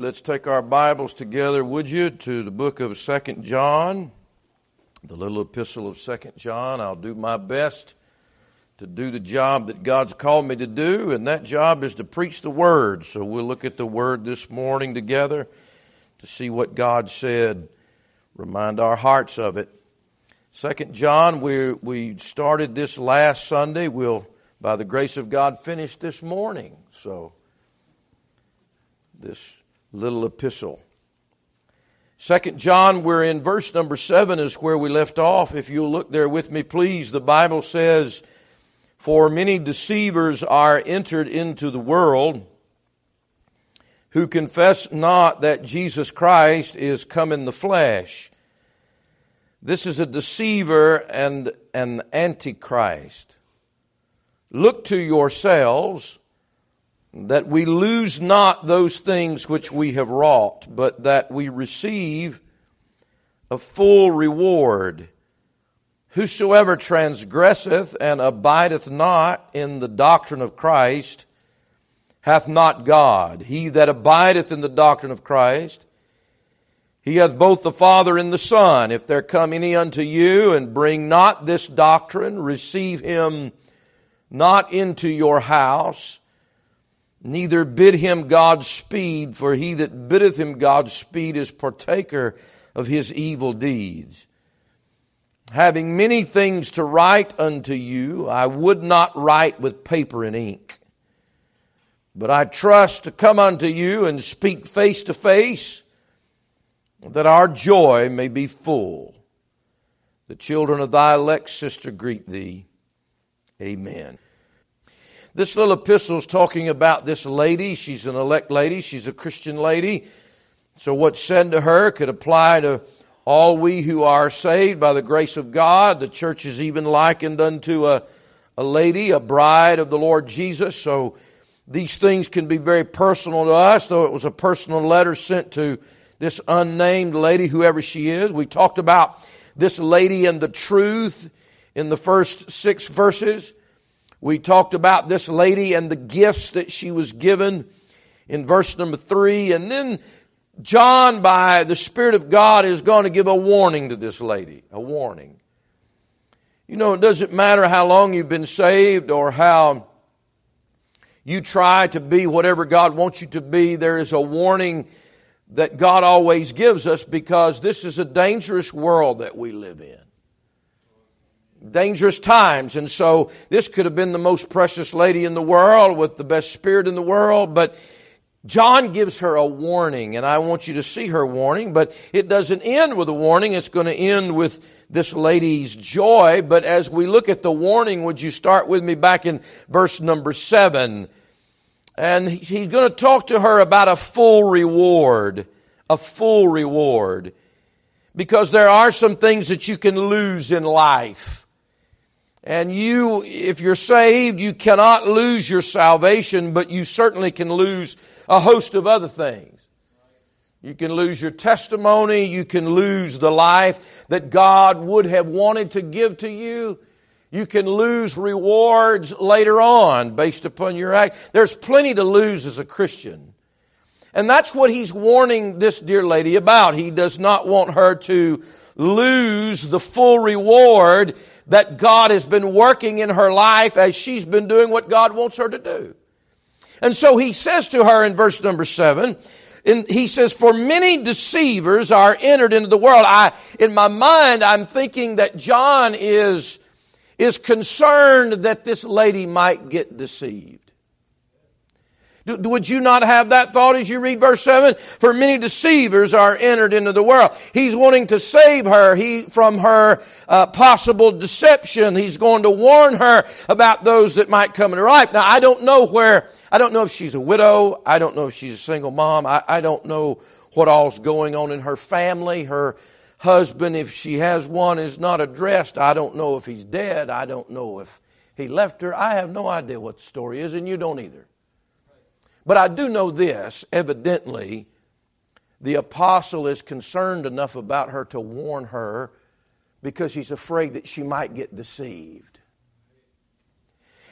Let's take our Bibles together, would you, to the book of Second John, the little epistle of Second John. I'll do my best to do the job that God's called me to do, and that job is to preach the Word. So we'll look at the Word this morning together to see what God said, remind our hearts of it. Second John, we, we started this last Sunday. We'll, by the grace of God, finish this morning. So, this little epistle. Second John, we're in verse number seven is where we left off. If you'll look there with me, please. The Bible says, For many deceivers are entered into the world who confess not that Jesus Christ is come in the flesh. This is a deceiver and an antichrist. Look to yourselves that we lose not those things which we have wrought, but that we receive a full reward. Whosoever transgresseth and abideth not in the doctrine of Christ hath not God. He that abideth in the doctrine of Christ, he hath both the Father and the Son. If there come any unto you and bring not this doctrine, receive him not into your house neither bid him Godspeed, for he that biddeth him Godspeed is partaker of his evil deeds. Having many things to write unto you, I would not write with paper and ink. But I trust to come unto you and speak face to face, that our joy may be full. The children of thy elect sister greet thee. Amen. This little epistle is talking about this lady. She's an elect lady. She's a Christian lady. So what's said to her could apply to all we who are saved by the grace of God. The church is even likened unto a, a lady, a bride of the Lord Jesus. So these things can be very personal to us, though it was a personal letter sent to this unnamed lady, whoever she is. We talked about this lady and the truth in the first six verses. We talked about this lady and the gifts that she was given in verse number three. And then John, by the Spirit of God, is going to give a warning to this lady. A warning. You know, it doesn't matter how long you've been saved or how you try to be whatever God wants you to be. There is a warning that God always gives us because this is a dangerous world that we live in dangerous times. And so this could have been the most precious lady in the world with the best spirit in the world, but John gives her a warning, and I want you to see her warning, but it doesn't end with a warning. It's going to end with this lady's joy. But as we look at the warning, would you start with me back in verse number seven? And he's going to talk to her about a full reward. A full reward. Because there are some things that you can lose in life. And you, if you're saved, you cannot lose your salvation, but you certainly can lose a host of other things. You can lose your testimony. You can lose the life that God would have wanted to give to you. You can lose rewards later on based upon your act. There's plenty to lose as a Christian. And that's what he's warning this dear lady about. He does not want her to lose the full reward that God has been working in her life as she's been doing what God wants her to do. And so he says to her in verse number seven, and he says, for many deceivers are entered into the world. I, in my mind, I'm thinking that John is, is concerned that this lady might get deceived. Would you not have that thought as you read verse 7? For many deceivers are entered into the world. He's wanting to save her he, from her uh, possible deception. He's going to warn her about those that might come in her life. Now, I don't know where, I don't know if she's a widow. I don't know if she's a single mom. I, I don't know what all's going on in her family. Her husband, if she has one, is not addressed. I don't know if he's dead. I don't know if he left her. I have no idea what the story is, and you don't either. But I do know this evidently, the apostle is concerned enough about her to warn her because he's afraid that she might get deceived.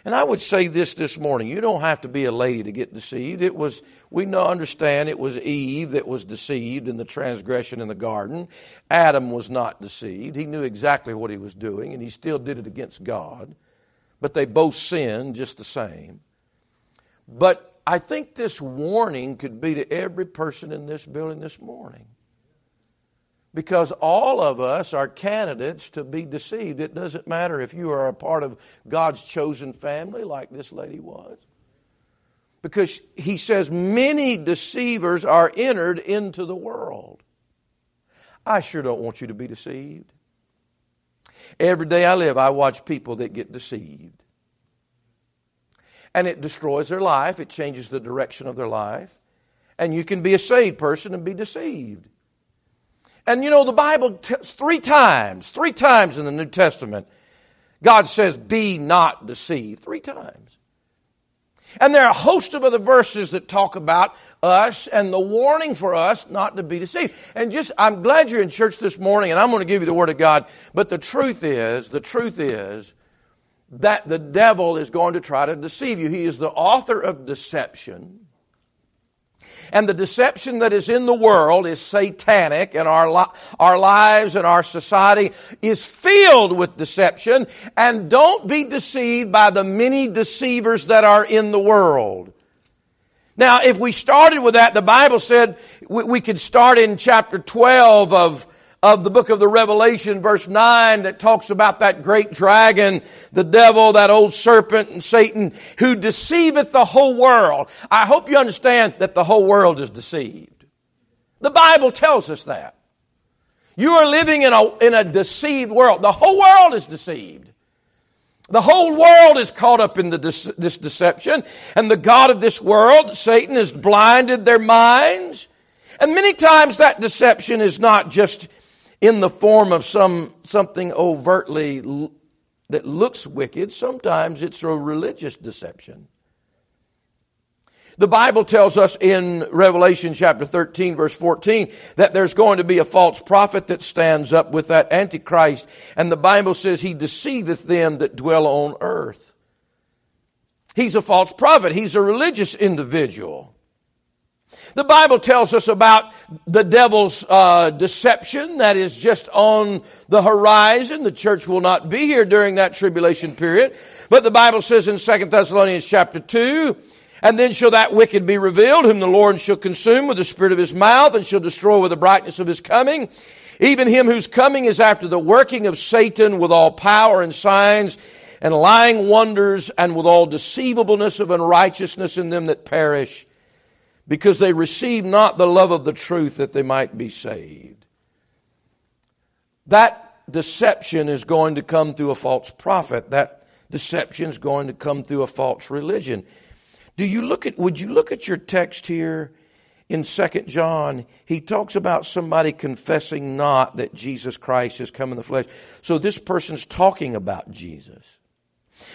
And I would say this this morning. You don't have to be a lady to get deceived. It was, we know, understand it was Eve that was deceived in the transgression in the garden. Adam was not deceived. He knew exactly what he was doing and he still did it against God. But they both sinned just the same. But I think this warning could be to every person in this building this morning because all of us are candidates to be deceived. It doesn't matter if you are a part of God's chosen family, like this lady was. Because he says, many deceivers are entered into the world. I sure don't want you to be deceived. Every day I live, I watch people that get deceived. And it destroys their life, it changes the direction of their life. And you can be a saved person and be deceived. And you know, the Bible, t- three times, three times in the New Testament, God says, be not deceived. Three times. And there are a host of other verses that talk about us and the warning for us not to be deceived. And just, I'm glad you're in church this morning and I'm going to give you the Word of God. But the truth is, the truth is that the devil is going to try to deceive you. He is the author of deception. And the deception that is in the world is satanic, and our, li- our lives and our society is filled with deception. And don't be deceived by the many deceivers that are in the world. Now, if we started with that, the Bible said we, we could start in chapter 12 of of the book of the Revelation, verse 9, that talks about that great dragon, the devil, that old serpent and Satan, who deceiveth the whole world. I hope you understand that the whole world is deceived. The Bible tells us that. You are living in a, in a deceived world. The whole world is deceived. The whole world is caught up in the, this deception, and the God of this world, Satan, has blinded their minds. And many times that deception is not just in the form of some something overtly that looks wicked. Sometimes it's a religious deception. The Bible tells us in Revelation chapter 13 verse 14 that there's going to be a false prophet that stands up with that Antichrist. And the Bible says he deceiveth them that dwell on earth. He's a false prophet. He's a religious individual. The Bible tells us about the devil's uh, deception that is just on the horizon. The church will not be here during that tribulation period. But the Bible says in 2 Thessalonians chapter 2, and then shall that wicked be revealed, whom the Lord shall consume with the spirit of his mouth, and shall destroy with the brightness of his coming. Even him whose coming is after the working of Satan with all power and signs and lying wonders and with all deceivableness of unrighteousness in them that perish because they received not the love of the truth that they might be saved. That deception is going to come through a false prophet. That deception is going to come through a false religion. Do you look at, would you look at your text here in Second John? He talks about somebody confessing not that Jesus Christ has come in the flesh. So this person's talking about Jesus.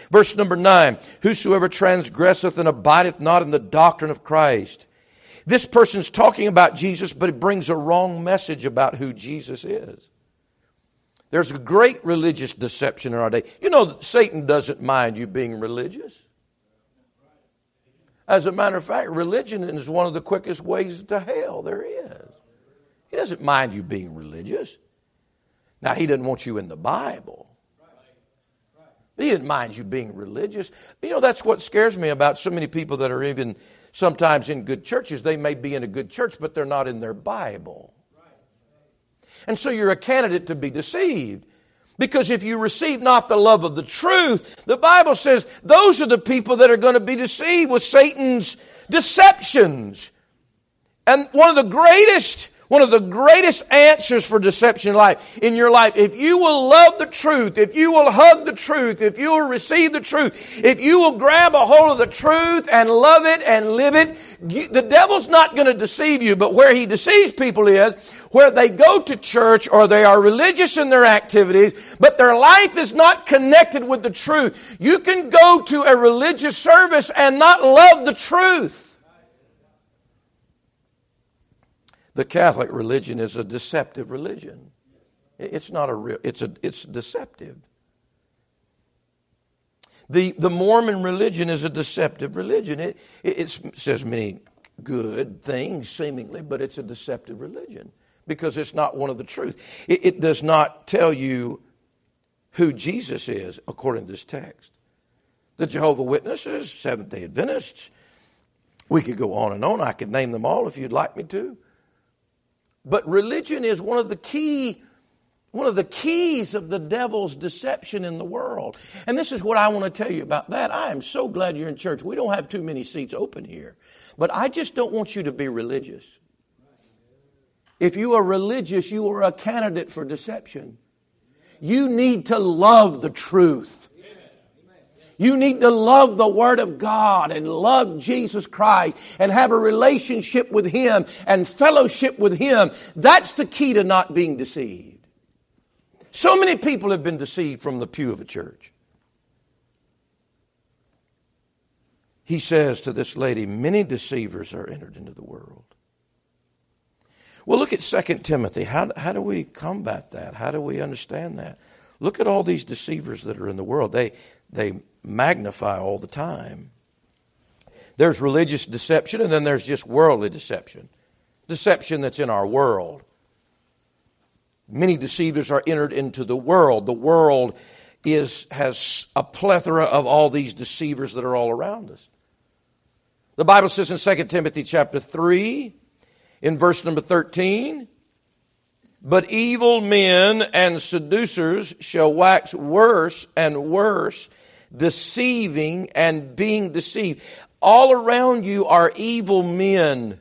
Verse number nine, whosoever transgresseth and abideth not in the doctrine of Christ, this person's talking about Jesus, but it brings a wrong message about who Jesus is. There's a great religious deception in our day. You know, Satan doesn't mind you being religious. As a matter of fact, religion is one of the quickest ways to hell there is. He doesn't mind you being religious. Now, he doesn't want you in the Bible. He didn't mind you being religious. You know, that's what scares me about so many people that are even sometimes in good churches. They may be in a good church, but they're not in their Bible. And so you're a candidate to be deceived. Because if you receive not the love of the truth, the Bible says those are the people that are going to be deceived with Satan's deceptions. And one of the greatest one of the greatest answers for deception in life, in your life, if you will love the truth, if you will hug the truth, if you will receive the truth, if you will grab a hold of the truth and love it and live it, you, the devil's not going to deceive you, but where he deceives people is where they go to church or they are religious in their activities, but their life is not connected with the truth. You can go to a religious service and not love the truth. The Catholic religion is a deceptive religion. It's not a real, it's a, it's deceptive. The, the Mormon religion is a deceptive religion. It, it, it says many good things, seemingly, but it's a deceptive religion because it's not one of the truth. It, it does not tell you who Jesus is according to this text. The Jehovah Witnesses, Seventh day Adventists, we could go on and on. I could name them all if you'd like me to. But religion is one of the key one of the keys of the devil's deception in the world. And this is what I want to tell you about that. I am so glad you're in church. We don't have too many seats open here. But I just don't want you to be religious. If you are religious, you are a candidate for deception. You need to love the truth. You need to love the Word of God and love Jesus Christ and have a relationship with Him and fellowship with Him. That's the key to not being deceived. So many people have been deceived from the pew of a church. He says to this lady, Many deceivers are entered into the world. Well, look at 2 Timothy. How, how do we combat that? How do we understand that? Look at all these deceivers that are in the world. They, they magnify all the time. There's religious deception, and then there's just worldly deception. Deception that's in our world. Many deceivers are entered into the world. The world is, has a plethora of all these deceivers that are all around us. The Bible says in 2 Timothy chapter 3, in verse number 13, but evil men and seducers shall wax worse and worse, deceiving and being deceived. All around you are evil men.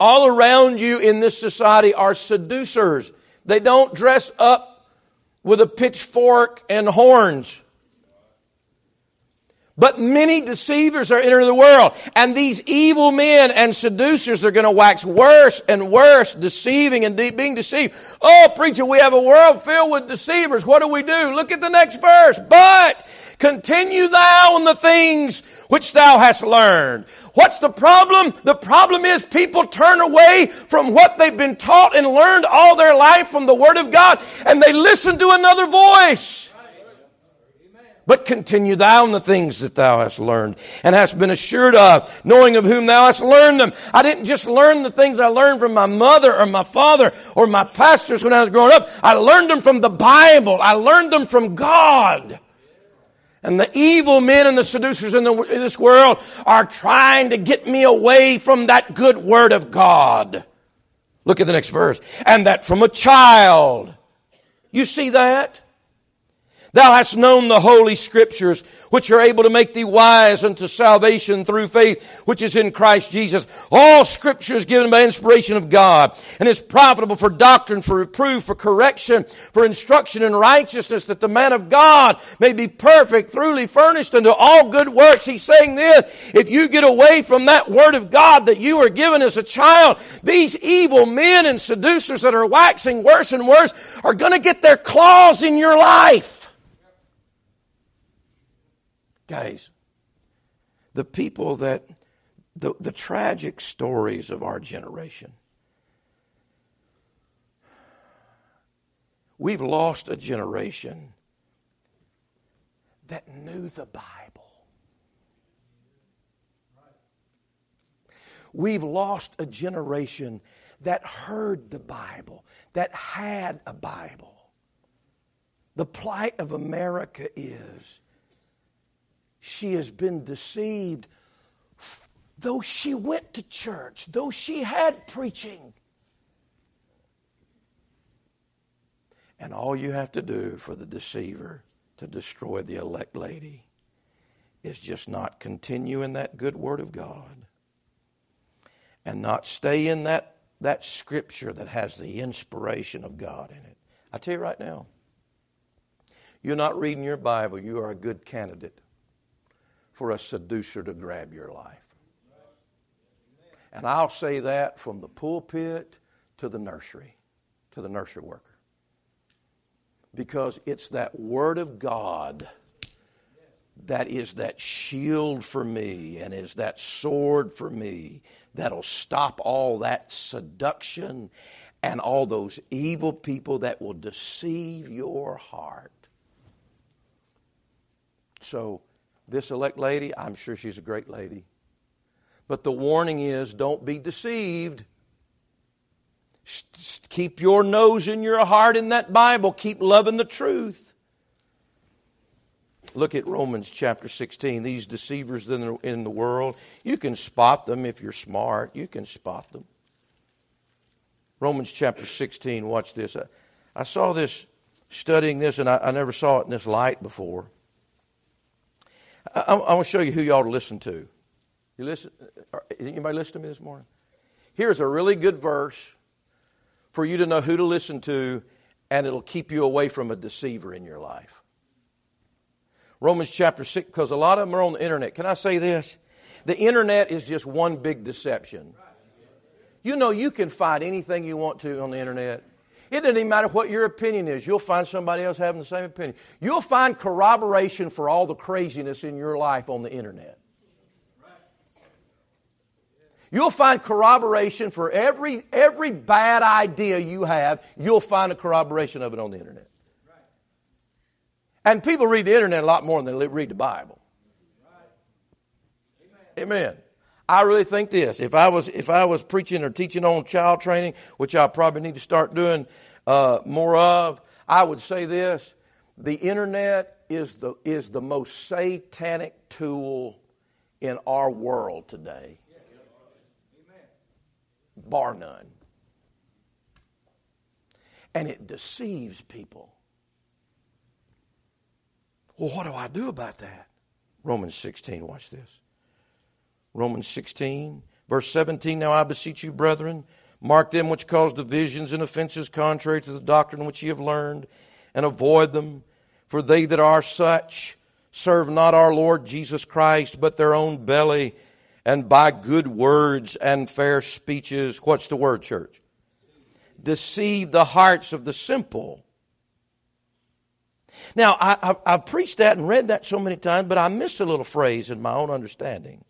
All around you in this society are seducers. They don't dress up with a pitchfork and horns. But many deceivers are entering the world. And these evil men and seducers, they're going to wax worse and worse, deceiving and de- being deceived. Oh, preacher, we have a world filled with deceivers. What do we do? Look at the next verse. But continue thou in the things which thou hast learned. What's the problem? The problem is people turn away from what they've been taught and learned all their life from the Word of God and they listen to another voice. But continue thou in the things that thou hast learned and hast been assured of, knowing of whom thou hast learned them. I didn't just learn the things I learned from my mother or my father or my pastors when I was growing up. I learned them from the Bible. I learned them from God. And the evil men and the seducers in, the, in this world are trying to get me away from that good word of God. Look at the next verse. And that from a child. You see that? Thou hast known the holy scriptures, which are able to make thee wise unto salvation through faith, which is in Christ Jesus. All scripture is given by inspiration of God, and is profitable for doctrine, for reproof, for correction, for instruction in righteousness, that the man of God may be perfect, truly furnished unto all good works. He's saying this, if you get away from that word of God that you were given as a child, these evil men and seducers that are waxing worse and worse are gonna get their claws in your life. Guys, the people that, the, the tragic stories of our generation. We've lost a generation that knew the Bible. We've lost a generation that heard the Bible, that had a Bible. The plight of America is she has been deceived. Though she went to church, though she had preaching. And all you have to do for the deceiver to destroy the elect lady is just not continue in that good word of God and not stay in that, that scripture that has the inspiration of God in it. I tell you right now, you're not reading your Bible, you are a good candidate for a seducer to grab your life. And I'll say that from the pulpit to the nursery, to the nursery worker. Because it's that Word of God that is that shield for me and is that sword for me that'll stop all that seduction and all those evil people that will deceive your heart. So, this elect lady, I'm sure she's a great lady. But the warning is don't be deceived. Keep your nose in your heart in that Bible. Keep loving the truth. Look at Romans chapter 16. These deceivers in the world, you can spot them if you're smart. You can spot them. Romans chapter 16, watch this. I, I saw this studying this, and I, I, never saw it in this light before. I, I, I want to show you who you ought to listen to. You listen? Uh, anybody listen to me this morning? Here's a really good verse for you to know who to listen to, and it'll keep you away from a deceiver in your life. Romans chapter 6, because a lot of them are on the internet. Can I say this? The internet is just one big deception. You know, you can find anything you want to on the internet. It doesn't even matter what your opinion is, you'll find somebody else having the same opinion. You'll find corroboration for all the craziness in your life on the internet. You'll find corroboration for every, every bad idea you have, you'll find a corroboration of it on the internet. And people read the internet a lot more than they read the Bible. Amen. I really think this. If I was if I was preaching or teaching on child training, which I probably need to start doing uh, more of, I would say this: the internet is the is the most satanic tool in our world today bar none. And it deceives people. Well, what do I do about that? Romans 16, watch this. Romans 16, verse 17. Now I beseech you, brethren, mark them which cause divisions and offenses contrary to the doctrine which ye have learned, and avoid them. For they that are such serve not our Lord Jesus Christ, but their own belly and by good words and fair speeches, what's the word, church? Deceive the hearts of the simple. Now, I, I preached that and read that so many times, but I missed a little phrase in my own understanding.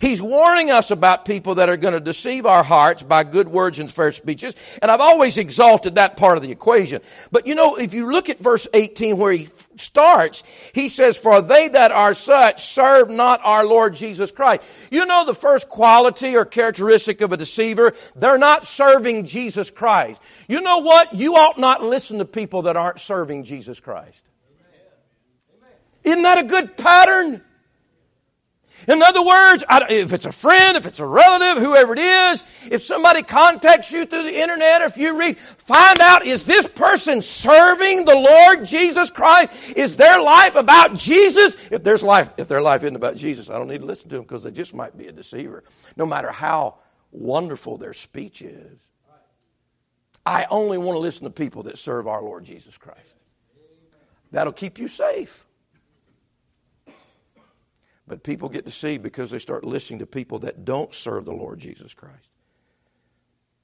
He's warning us about people that are going to deceive our hearts by good words and fair speeches. And I've always exalted that part of the equation. But you know, if you look at verse 18 where he starts, he says, For they that are such serve not our Lord Jesus Christ. You know the first quality or characteristic of a deceiver? They're not serving Jesus Christ. You know what? You ought not listen to people that aren't serving Jesus Christ. Isn't that a good pattern? In other words, if it's a friend, if it's a relative, whoever it is, if somebody contacts you through the internet, or if you read, find out, is this person serving the Lord Jesus Christ? Is their life about Jesus? If their life, if their life isn't about Jesus, I don't need to listen to them because they just might be a deceiver. No matter how wonderful their speech is. I only want to listen to people that serve our Lord Jesus Christ. That'll keep you safe. But people get deceived because they start listening to people that don't serve the Lord Jesus Christ.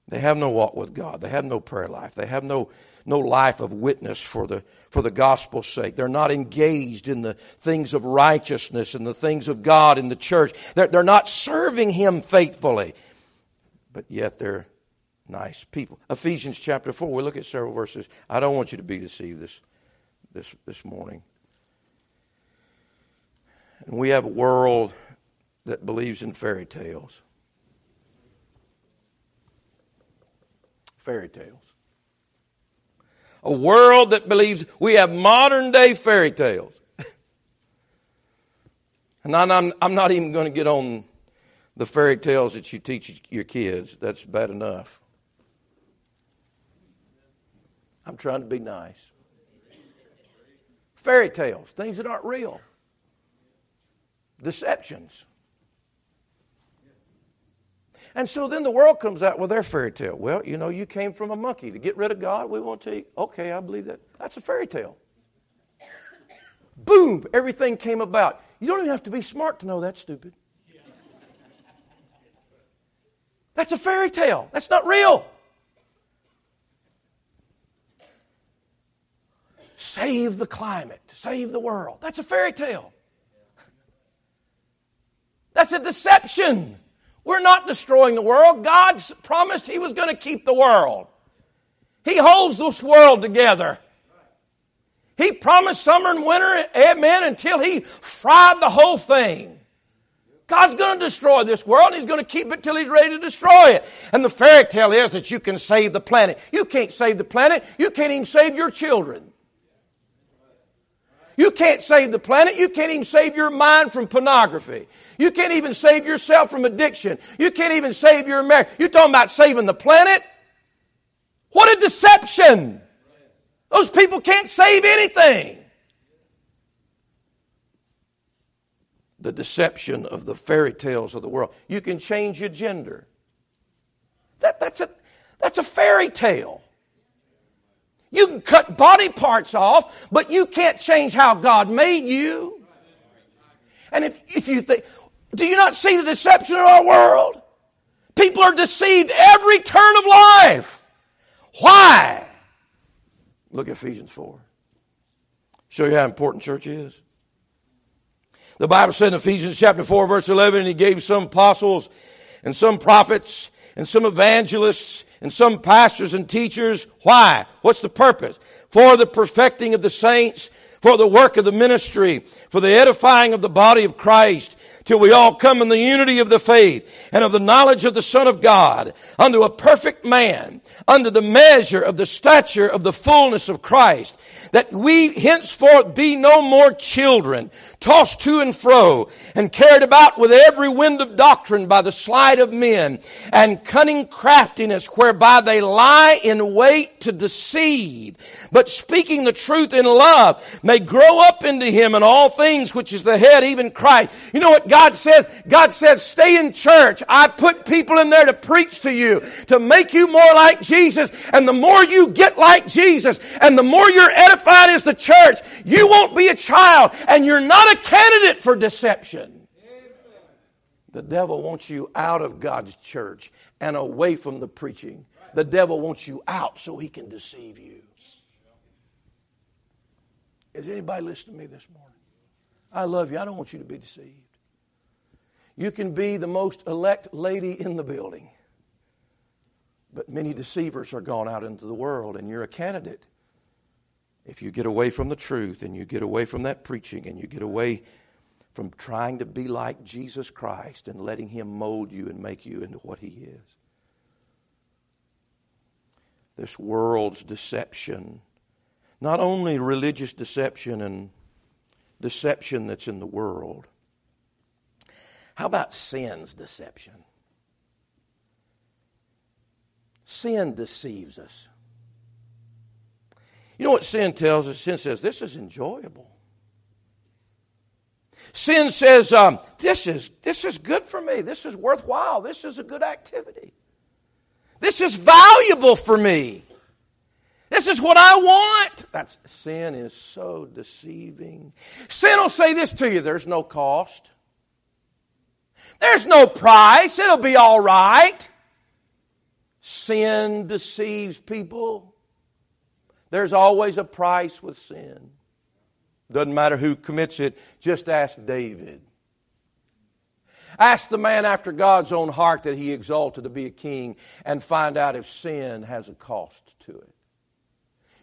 They have no walk with God. They have no prayer life. They have no, no life of witness for the, for the gospel's sake. They're not engaged in the things of righteousness and the things of God in the church. They're, they're not serving Him faithfully. But yet they're nice people. Ephesians chapter 4, we look at several verses. I don't want you to be deceived this, this, this morning. And we have a world that believes in fairy tales. Fairy tales. A world that believes we have modern day fairy tales. and I'm, I'm not even going to get on the fairy tales that you teach your kids. That's bad enough. I'm trying to be nice. Fairy tales, things that aren't real deceptions. And so then the world comes out with their fairy tale. Well, you know, you came from a monkey to get rid of God. We want to. Okay, I believe that. That's a fairy tale. Boom! Everything came about. You don't even have to be smart to know that's stupid. That's a fairy tale. That's not real. Save the climate, save the world. That's a fairy tale. That's a deception. We're not destroying the world. God promised He was going to keep the world. He holds this world together. He promised summer and winter, amen, until he fried the whole thing. God's going to destroy this world He's going to keep it till He's ready to destroy it. And the fairy tale is that you can save the planet. You can't save the planet. You can't even save your children. You can't save the planet. You can't even save your mind from pornography. You can't even save yourself from addiction. You can't even save your marriage. You're talking about saving the planet? What a deception! Those people can't save anything. The deception of the fairy tales of the world. You can change your gender. That, that's, a, that's a fairy tale. You can cut body parts off, but you can't change how God made you. And if, if you think, do you not see the deception in our world? People are deceived every turn of life. Why? Look at Ephesians 4. Show you how important church is. The Bible said in Ephesians chapter 4 verse 11, and he gave some apostles and some prophets and some evangelists and some pastors and teachers. Why? What's the purpose? For the perfecting of the saints, for the work of the ministry, for the edifying of the body of Christ, till we all come in the unity of the faith and of the knowledge of the Son of God, unto a perfect man, unto the measure of the stature of the fullness of Christ, that we henceforth be no more children, tossed to and fro, and carried about with every wind of doctrine by the sleight of men, and cunning craftiness, whereby they lie in wait to deceive. But speaking the truth in love, may grow up into him in all things which is the head, even Christ. You know what God says? God says, stay in church. I put people in there to preach to you, to make you more like Jesus. And the more you get like Jesus, and the more you're edified as the church, you won't be a child, and you're not a candidate for deception. The devil wants you out of God's church and away from the preaching. The devil wants you out so he can deceive you. Is anybody listening to me this morning? I love you. I don't want you to be deceived. You can be the most elect lady in the building, but many deceivers are gone out into the world, and you're a candidate if you get away from the truth and you get away from that preaching and you get away from trying to be like Jesus Christ and letting Him mold you and make you into what He is. This world's deception, not only religious deception and deception that's in the world, how about sin's deception? Sin deceives us. You know what sin tells us? Sin says, this is enjoyable. Sin says, um, this, is, this is good for me. This is worthwhile. This is a good activity. This is valuable for me. This is what I want. That's sin is so deceiving. Sin will say this to you, there's no cost. There's no price. It'll be all right. Sin deceives people. There's always a price with sin. Doesn't matter who commits it, just ask David. Ask the man after God's own heart that he exalted to be a king and find out if sin has a cost to it.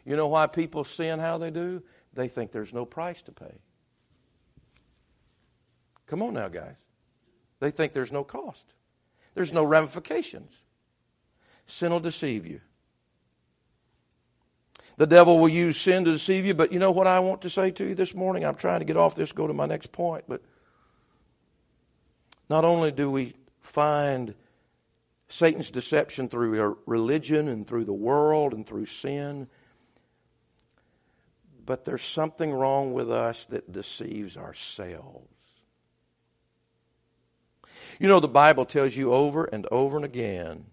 You know why people sin how they do? They think there's no price to pay. Come on now, guys. They think there's no cost, there's no ramifications. Sin will deceive you. The devil will use sin to deceive you, but you know what I want to say to you this morning? I'm trying to get off this, go to my next point, but not only do we find Satan's deception through religion and through the world and through sin, but there's something wrong with us that deceives ourselves. You know, the Bible tells you over and over and again,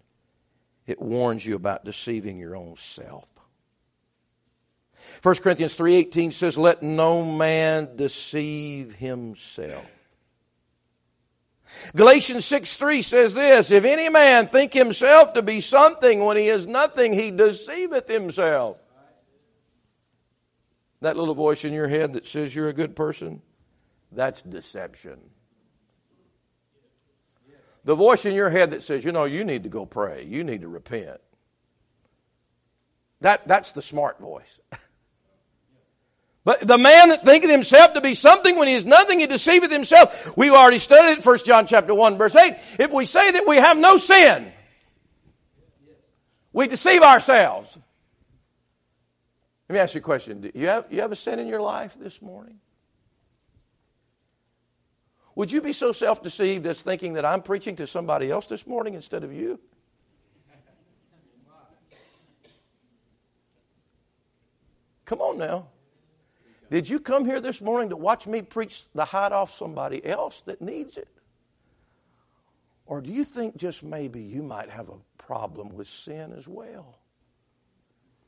it warns you about deceiving your own self. 1 Corinthians 3:18 says let no man deceive himself. Galatians 6 3 says this If any man think himself to be something when he is nothing, he deceiveth himself. That little voice in your head that says you're a good person, that's deception. The voice in your head that says, you know, you need to go pray, you need to repent. That, that's the smart voice. But the man that thinketh himself to be something when he is nothing, he deceiveth himself. We've already studied it, 1 John chapter 1, verse 8. If we say that we have no sin, we deceive ourselves. Let me ask you a question. Do you have, you have a sin in your life this morning? Would you be so self deceived as thinking that I'm preaching to somebody else this morning instead of you? Come on now. Did you come here this morning to watch me preach the hide off somebody else that needs it? Or do you think just maybe you might have a problem with sin as well?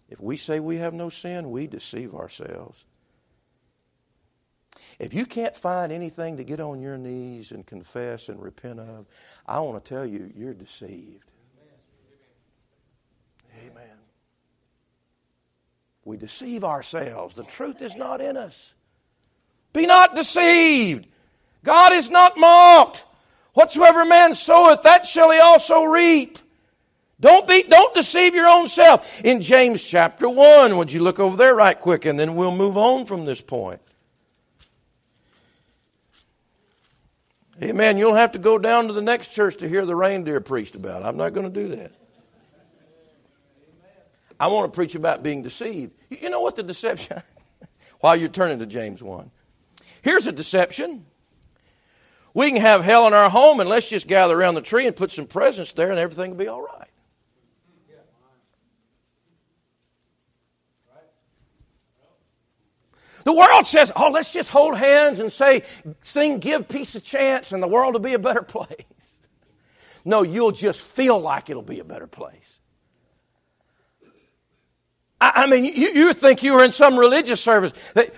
If we say we have no sin, we deceive ourselves. If you can't find anything to get on your knees and confess and repent of, I want to tell you, you're deceived. We deceive ourselves. The truth is not in us. Be not deceived. God is not mocked. Whatsoever man soweth, that shall he also reap. Don't be, don't deceive your own self. In James chapter 1, would you look over there right quick and then we'll move on from this point. Amen. You'll have to go down to the next church to hear the reindeer preached about. I'm not going to do that. I want to preach about being deceived. You know what the deception? While you're turning to James 1. Here's a deception. We can have hell in our home and let's just gather around the tree and put some presents there and everything will be all right. The world says, oh, let's just hold hands and say, sing, give peace a chance, and the world will be a better place. No, you'll just feel like it'll be a better place. I, mean, you, you think you were in some religious service. They,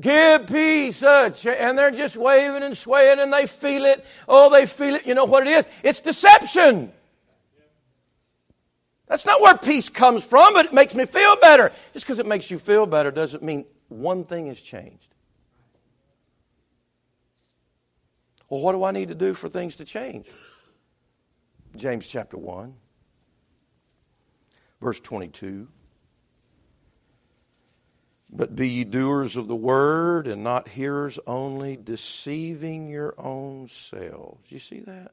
give peace, uh, and they're just waving and swaying and they feel it. Oh, they feel it. You know what it is? It's deception. That's not where peace comes from, but it makes me feel better. Just because it makes you feel better doesn't mean one thing has changed. Well, what do I need to do for things to change? James chapter 1, verse 22. But be ye doers of the word and not hearers only, deceiving your own selves. You see that?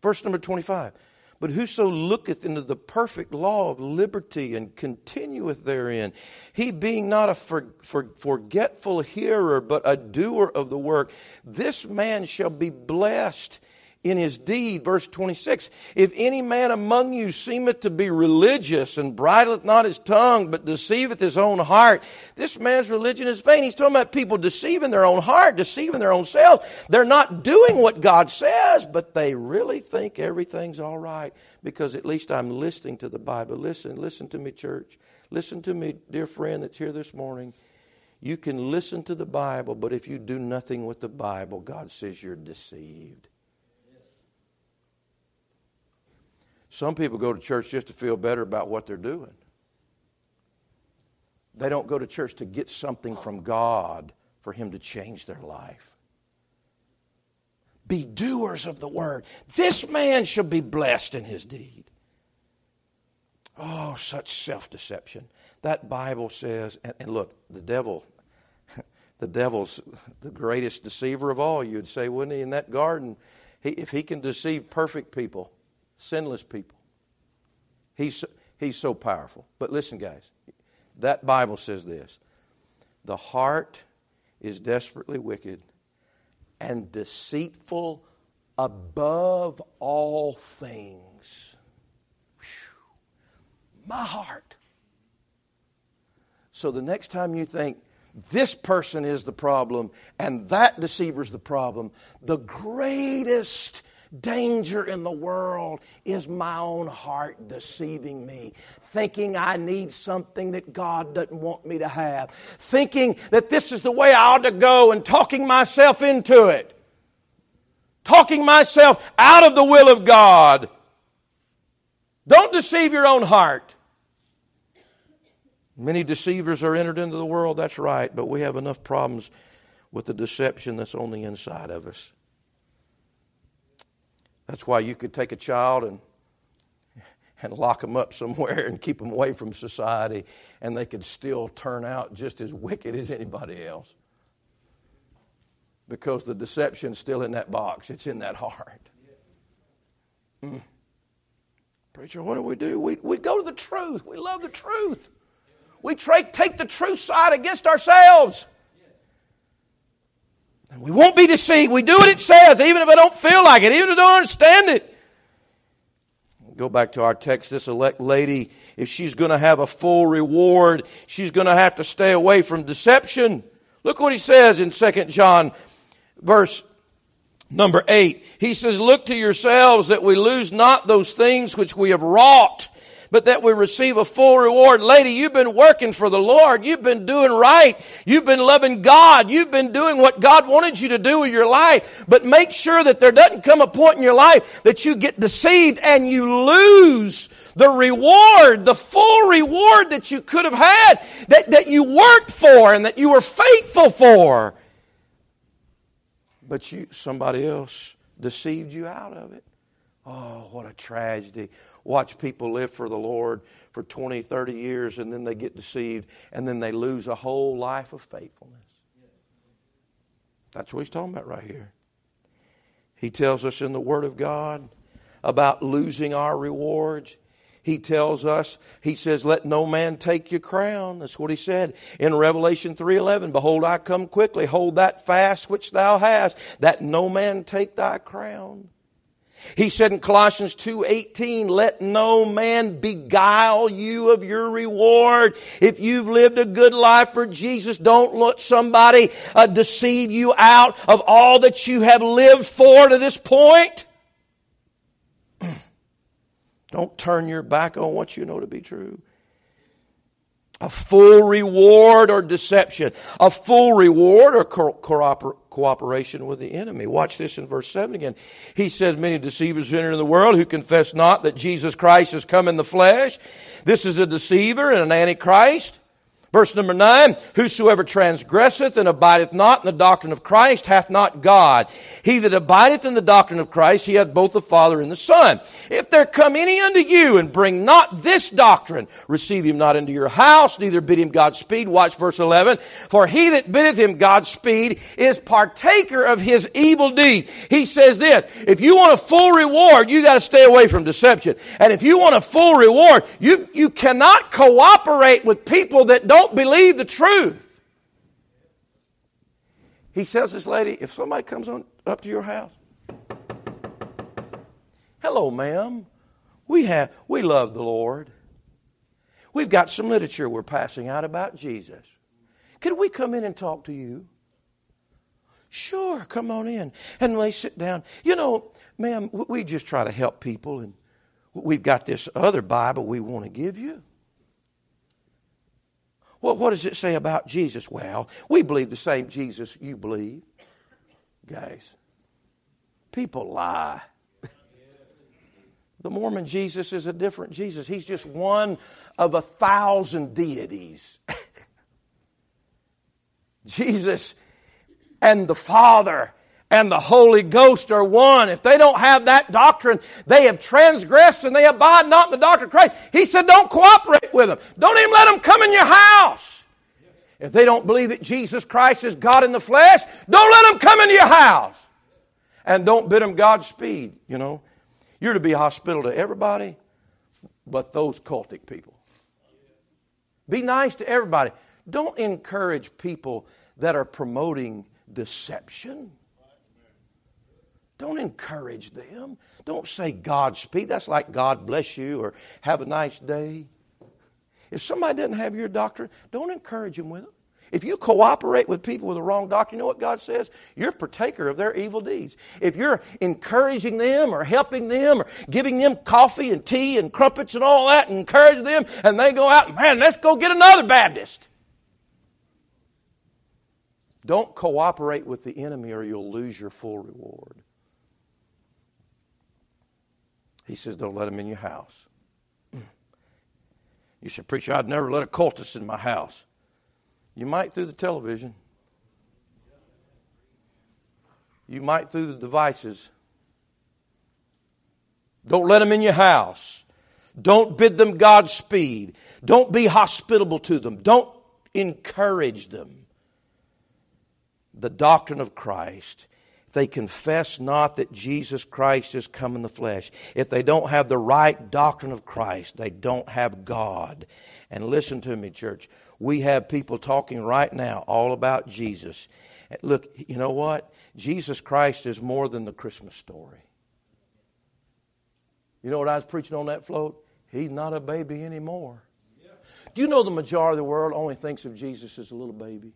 Verse number 25. But whoso looketh into the perfect law of liberty and continueth therein, he being not a for, for, forgetful hearer, but a doer of the work, this man shall be blessed in his deed. Verse 26 If any man among you seemeth to be religious and bridleth not his tongue, but deceiveth his own heart, this man's religion is vain. He's talking about people deceiving their own heart, deceiving their own selves. They're not doing what God says, but they really think everything's all right because at least I'm listening to the Bible. Listen, listen to me, church. Listen to me, dear friend that's here this morning. You can listen to the Bible, but if you do nothing with the Bible, God says you're deceived. Some people go to church just to feel better about what they're doing. They don't go to church to get something from God for Him to change their life. Be doers of the word. This man shall be blessed in his deed. Oh, such self deception. That Bible says, and, and, look, the devil, the devil's the greatest deceiver of all, you'd say, wouldn't he? In that garden, he, if he can deceive perfect people, sinless people. He's, he's so powerful. But listen, guys, that Bible says this the heart is desperately wicked and deceitful above all things. Whew. My heart. So the next time you think, this person is the problem and that deceiver's the problem, the greatest danger in the world is my own heart deceiving me, thinking I need something that God doesn't want me to have, thinking that this is the way I ought to go and talking myself into it, talking myself out of the will of God. Don't deceive your own heart. Many deceivers are entered into the world, that's right, but we have enough problems with the deception that's on the inside of us. That's why you could take a child and and lock them up somewhere and keep them away from society, and they could still turn out just as wicked as anybody else. Because the deception's still in that box, it's in that heart. Mm. Preacher, what do we do? We, we go to the truth. We love the truth. We try, take the truth side against ourselves. And we won't be deceived. We do what it says, even if I don't feel like it, even if I don't understand it. Go back to our text. This elect lady, if she's going to have a full reward, she's going to have to stay away from deception. Look what he says in 2 John verse number 8. He says, Look to yourselves that we lose not those things which we have wrought but that we receive a full reward. Lady, you've been working for the Lord. You've been doing right. You've been loving God. You've been doing what God wanted you to do with your life. But make sure that there doesn't come a point in your life that you get deceived and you lose the reward, the full reward that you could have had, that, that you worked for and that you were faithful for. But you, somebody else deceived you out of it. Oh, what a tragedy watch people live for the Lord for 20, 30 years and then they get deceived and then they lose a whole life of faithfulness. That's what he's talking about right here. He tells us in the Word of God about losing our rewards. He tells us, he says, let no man take your crown. That's what he said in Revelation 3.11. Behold, I come quickly. Hold that fast which thou hast, that no man take thy crown. He said in Colossians 2:18, "Let no man beguile you of your reward. If you've lived a good life for Jesus, don't let somebody uh, deceive you out of all that you have lived for to this point." don't turn your back on what you know to be true. A full reward or deception. A full reward or cooperation with the enemy. Watch this in verse 7 again. He says, Many deceivers enter in the world who confess not that Jesus Christ has come in the flesh. This is a deceiver and an antichrist. Verse number nine, whosoever transgresseth and abideth not in the doctrine of Christ hath not God. He that abideth in the doctrine of Christ, he hath both the Father and the Son. If there come any unto you and bring not this doctrine, receive him not into your house, neither bid him Godspeed. Watch verse 11. For he that biddeth him Godspeed is partaker of his evil deeds. He says this, if you want a full reward, you gotta stay away from deception. And if you want a full reward, you, you cannot cooperate with people that don't don't believe the truth. He tells this lady, if somebody comes on up to your house, hello, ma'am. We have we love the Lord. We've got some literature we're passing out about Jesus. Could we come in and talk to you? Sure, come on in. And they sit down. You know, ma'am, we just try to help people, and we've got this other Bible we want to give you. Well, what does it say about Jesus? Well, we believe the same Jesus you believe. Guys, people lie. The Mormon Jesus is a different Jesus. He's just one of a thousand deities. Jesus and the Father and the Holy Ghost are one. If they don't have that doctrine, they have transgressed and they abide not in the doctrine of Christ. He said, don't cooperate with them. Don't even let them come in your house. If they don't believe that Jesus Christ is God in the flesh, don't let them come into your house. And don't bid them Godspeed, you know. You're to be hospitable to everybody but those cultic people. Be nice to everybody. Don't encourage people that are promoting deception. Don't encourage them. Don't say Godspeed. That's like God bless you or have a nice day. If somebody doesn't have your doctrine, don't encourage them with it. If you cooperate with people with the wrong doctrine, you know what God says? You're a partaker of their evil deeds. If you're encouraging them or helping them or giving them coffee and tea and crumpets and all that and encourage them and they go out, man, let's go get another Baptist. Don't cooperate with the enemy or you'll lose your full reward. He says, Don't let them in your house. Mm. You said, Preacher, I'd never let a cultist in my house. You might through the television, you might through the devices. Don't let them in your house. Don't bid them Godspeed. Don't be hospitable to them. Don't encourage them. The doctrine of Christ. They confess not that Jesus Christ is come in the flesh, if they don't have the right doctrine of Christ, they don't have God. And listen to me, church. We have people talking right now all about Jesus. Look, you know what? Jesus Christ is more than the Christmas story. You know what I was preaching on that float? He's not a baby anymore. Do you know the majority of the world only thinks of Jesus as a little baby?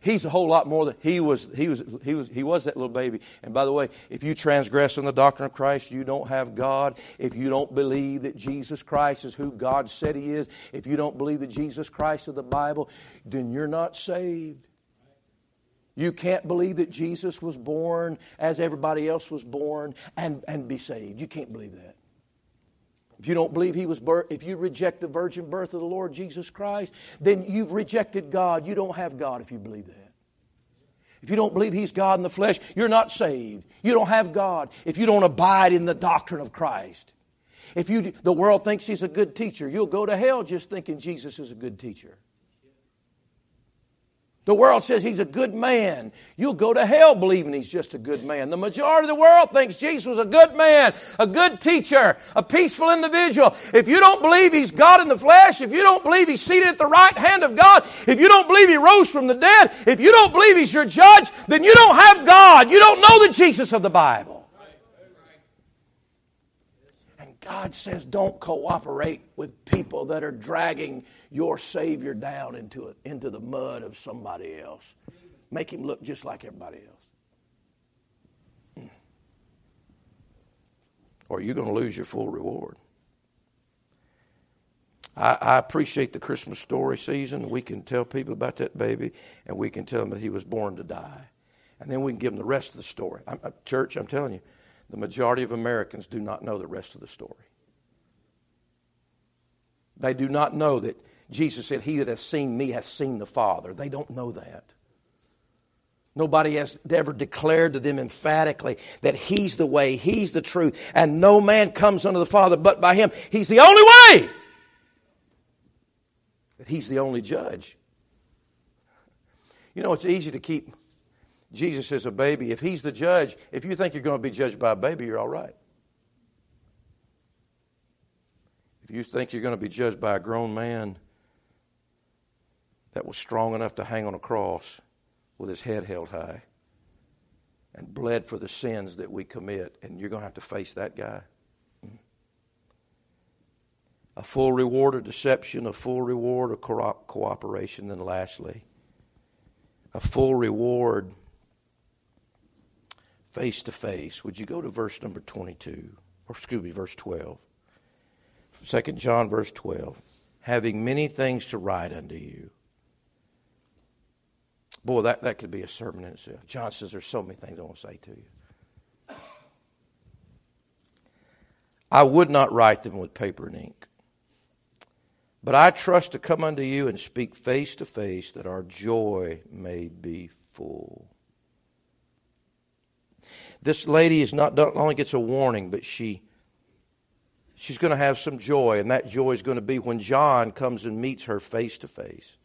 He's a whole lot more than he was. He was. He was. He was that little baby. And by the way, if you transgress in the doctrine of Christ, you don't have God. If you don't believe that Jesus Christ is who God said He is, if you don't believe that Jesus Christ of the Bible, then you're not saved. You can't believe that Jesus was born as everybody else was born and, and be saved. You can't believe that. If you don't believe he was birth, if you reject the virgin birth of the Lord Jesus Christ, then you've rejected God. You don't have God if you believe that. If you don't believe he's God in the flesh, you're not saved. You don't have God if you don't abide in the doctrine of Christ. If you the world thinks he's a good teacher, you'll go to hell just thinking Jesus is a good teacher. The world says he's a good man. You'll go to hell believing he's just a good man. The majority of the world thinks Jesus was a good man, a good teacher, a peaceful individual. If you don't believe he's God in the flesh, if you don't believe he's seated at the right hand of God, if you don't believe he rose from the dead, if you don't believe he's your judge, then you don't have God. You don't know the Jesus of the Bible. God says don't cooperate with people that are dragging your Savior down into, it, into the mud of somebody else. Make him look just like everybody else. Hmm. Or you're going to lose your full reward. I, I, appreciate the Christmas story season. We can tell people about that baby, and we can tell them that he was born to die. And then we can give them the rest of the story. I'm, church, I'm telling you, the majority of Americans do not know the rest of the story. They do not know that Jesus said, He that has seen me has seen the Father. They don't know that. Nobody has ever declared to them emphatically that He's the way, He's the truth, and no man comes unto the Father but by Him. He's the only way. That He's the only judge. You know, it's easy to keep Jesus is a baby. If He's the judge, if you think you're going to be judged by a baby, you're all right. If you think you're going to be judged by a grown man that was strong enough to hang on a cross with his head held high and bled for the sins that we commit, and you're going to have to face that guy. A full reward of deception, a full reward of cooperation, and lastly, a full reward face to face. Would you go to verse number 22, or excuse me, verse 12? 2 John, verse 12. Having many things to write unto you. Boy, that, that could be a sermon in itself. John says there's so many things I want to say to you. I would not write them with paper and ink. But I trust to come unto you and speak face to face that our joy may be full. This lady is not, not only gets a warning, but she she's going to have some joy, and that joy is going to be when John comes and meets her face to face.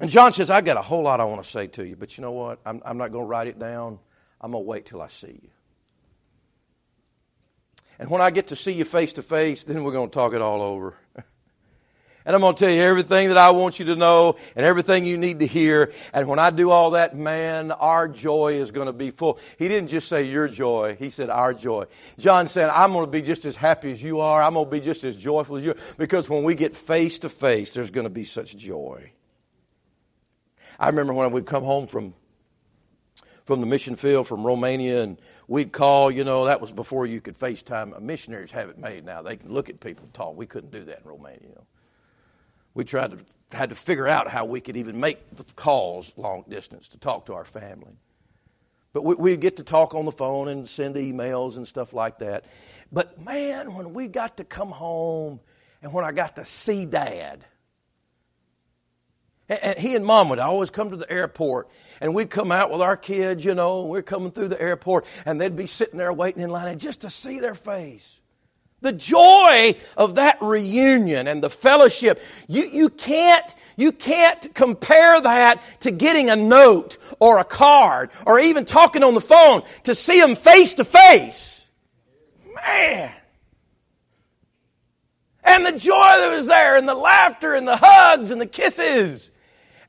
And John says, I've got a whole lot I want to say to you, but you know what? I'm, I'm not going to write it down. I'm going to wait till I see you. And when I get to see you face to face, then we're going to talk it all over. And I'm going to tell you everything that I want you to know and everything you need to hear. And when I do all that, man, our joy is going to be full. He didn't just say your joy. He said our joy. John said, I'm going to be just as happy as you are. I'm going to be just as joyful as you are. Because when we get face to face, there's going to be such joy. I remember when we'd come home from from the mission field from Romania, and we'd call. You know, that was before you could FaceTime. Missionaries have it made now; they can look at people and talk. We couldn't do that in Romania. You know we tried to had to figure out how we could even make the calls long distance to talk to our family. But we, we get to talk on the phone and send emails and stuff like that. But man, when we got to come home and when I got to see Dad, And he and mom would always come to the airport, and we'd come out with our kids, you know, and we're coming through the airport, and they'd be sitting there waiting in line, and just to see their face. The joy of that reunion and the fellowship, you, you can't, you can't compare that to getting a note or a card or even talking on the phone to see them face to face. Man. And the joy that was there and the laughter and the hugs and the kisses.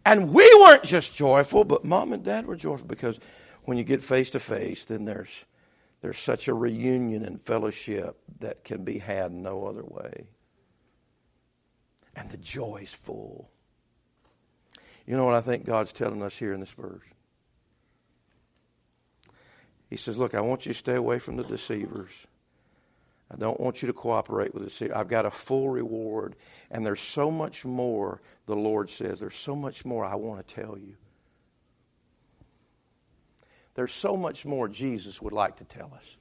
And we weren't just joyful, but mom and dad were joyful because when you get face to face, then there's, there's such a reunion and fellowship that can be had no other way. And the joy's full. You know what I think God's telling us here in this verse? He says, Look, I want you to stay away from the deceivers. I don't want you to cooperate with the I've got a full reward. And there's so much more, the Lord says. There's so much more I want to tell you. There's so much more Jesus would like to tell us.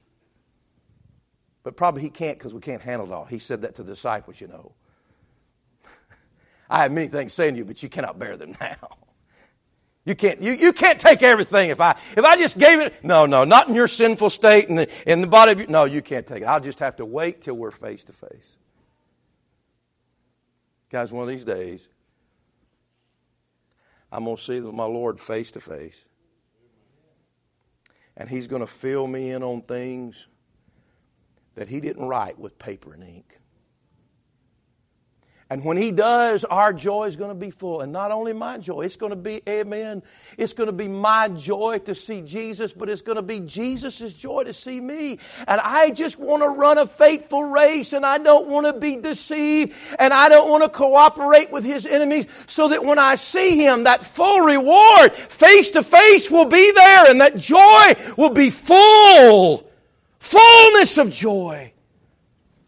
But probably he can't because we can't handle it all. He said that to the disciples, you know. I have many things saying to you, but you cannot bear them now. You can't, you, you can't take everything if I, if I just gave it. No, no, not in your sinful state and in, in the body of you. No, you can't take it. I'll just have to wait till we're face to face. Guys, one of these days, I'm going to see my Lord face to face. And He's going to fill me in on things that He didn't write with paper and ink. And when he does, our joy is going to be full. And not only my joy, it's going to be, amen, it's going to be my joy to see Jesus, but it's going to be Jesus' joy to see me. And I just want to run a faithful race, and I don't want to be deceived, and I don't want to cooperate with his enemies, so that when I see him, that full reward, face to face, will be there, and that joy will be full. Fullness of joy.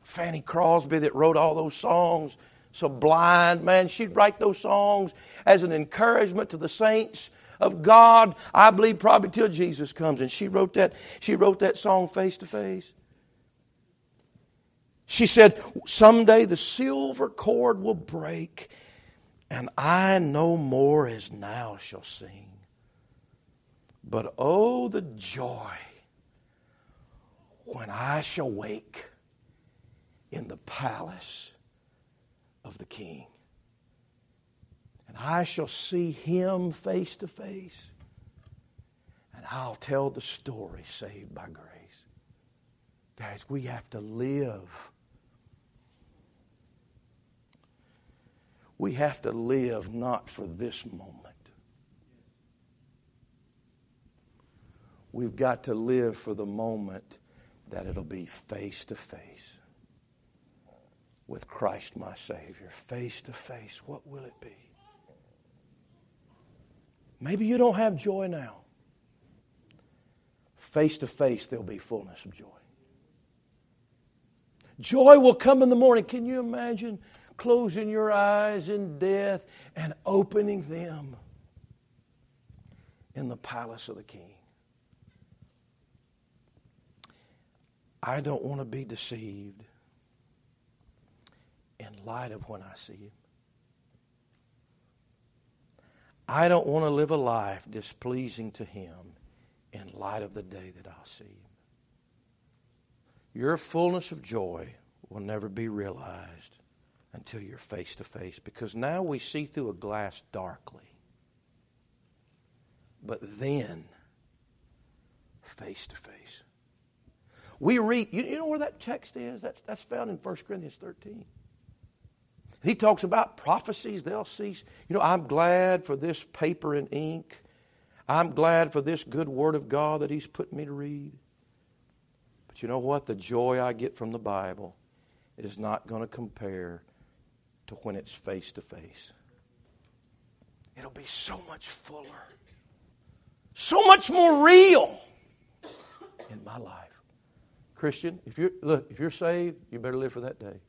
Fanny Crosby, that wrote all those songs, so blind, man, she'd write those songs as an encouragement to the saints of God, I believe probably till Jesus comes. And she wrote that, she wrote that song face to face. She said, Someday the silver cord will break, and I no more as now shall sing. But oh, the joy when I shall wake in the palace of the King. And I shall see him face to face. And I'll tell the story saved by grace. Guys, we have to live. We have to live not for this moment. We've got to live for the moment that it'll be face to face with Christ my Savior, face to face, what will it be? Maybe you don't have joy now. Face to face, there'll be fullness of joy. Joy will come in the morning. Can you imagine closing your eyes in death and opening them in the palace of the King? I don't want to be deceived in light of when I see Him. I don't want to live a life displeasing to Him in light of the day that I'll see Him. Your fullness of joy will never be realized until you're face to face because now we see through a glass darkly. But then, face to face. We read, you, you know where that text is? That's, that's found in 1 Corinthians 13. He talks about prophecies, they'll cease. You know, I'm glad for this paper and ink. I'm glad for this good word of God that He's put me to read. But you know what? The joy I get from the Bible is not going to compare to when it's face to face. It'll be so much fuller, so much more real in my life. Christian, if you're look, if you're saved, you better live for that day.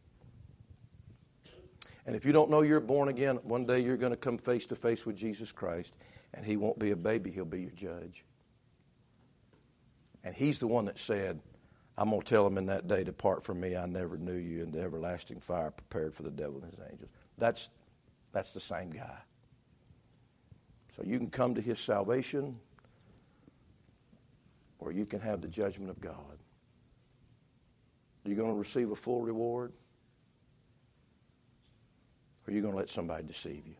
And if you don't know you're born again, one day you're going to come face to face with Jesus Christ, and He won't be a baby, He'll be your judge. And He's the one that said, I'm going to tell him in that day, Depart from me, I never knew you, into everlasting fire prepared for the devil and his angels. That's, that's the same guy. So you can come to his salvation or you can have the judgment of God. You're you going to receive a full reward? Or are you going to let somebody deceive you?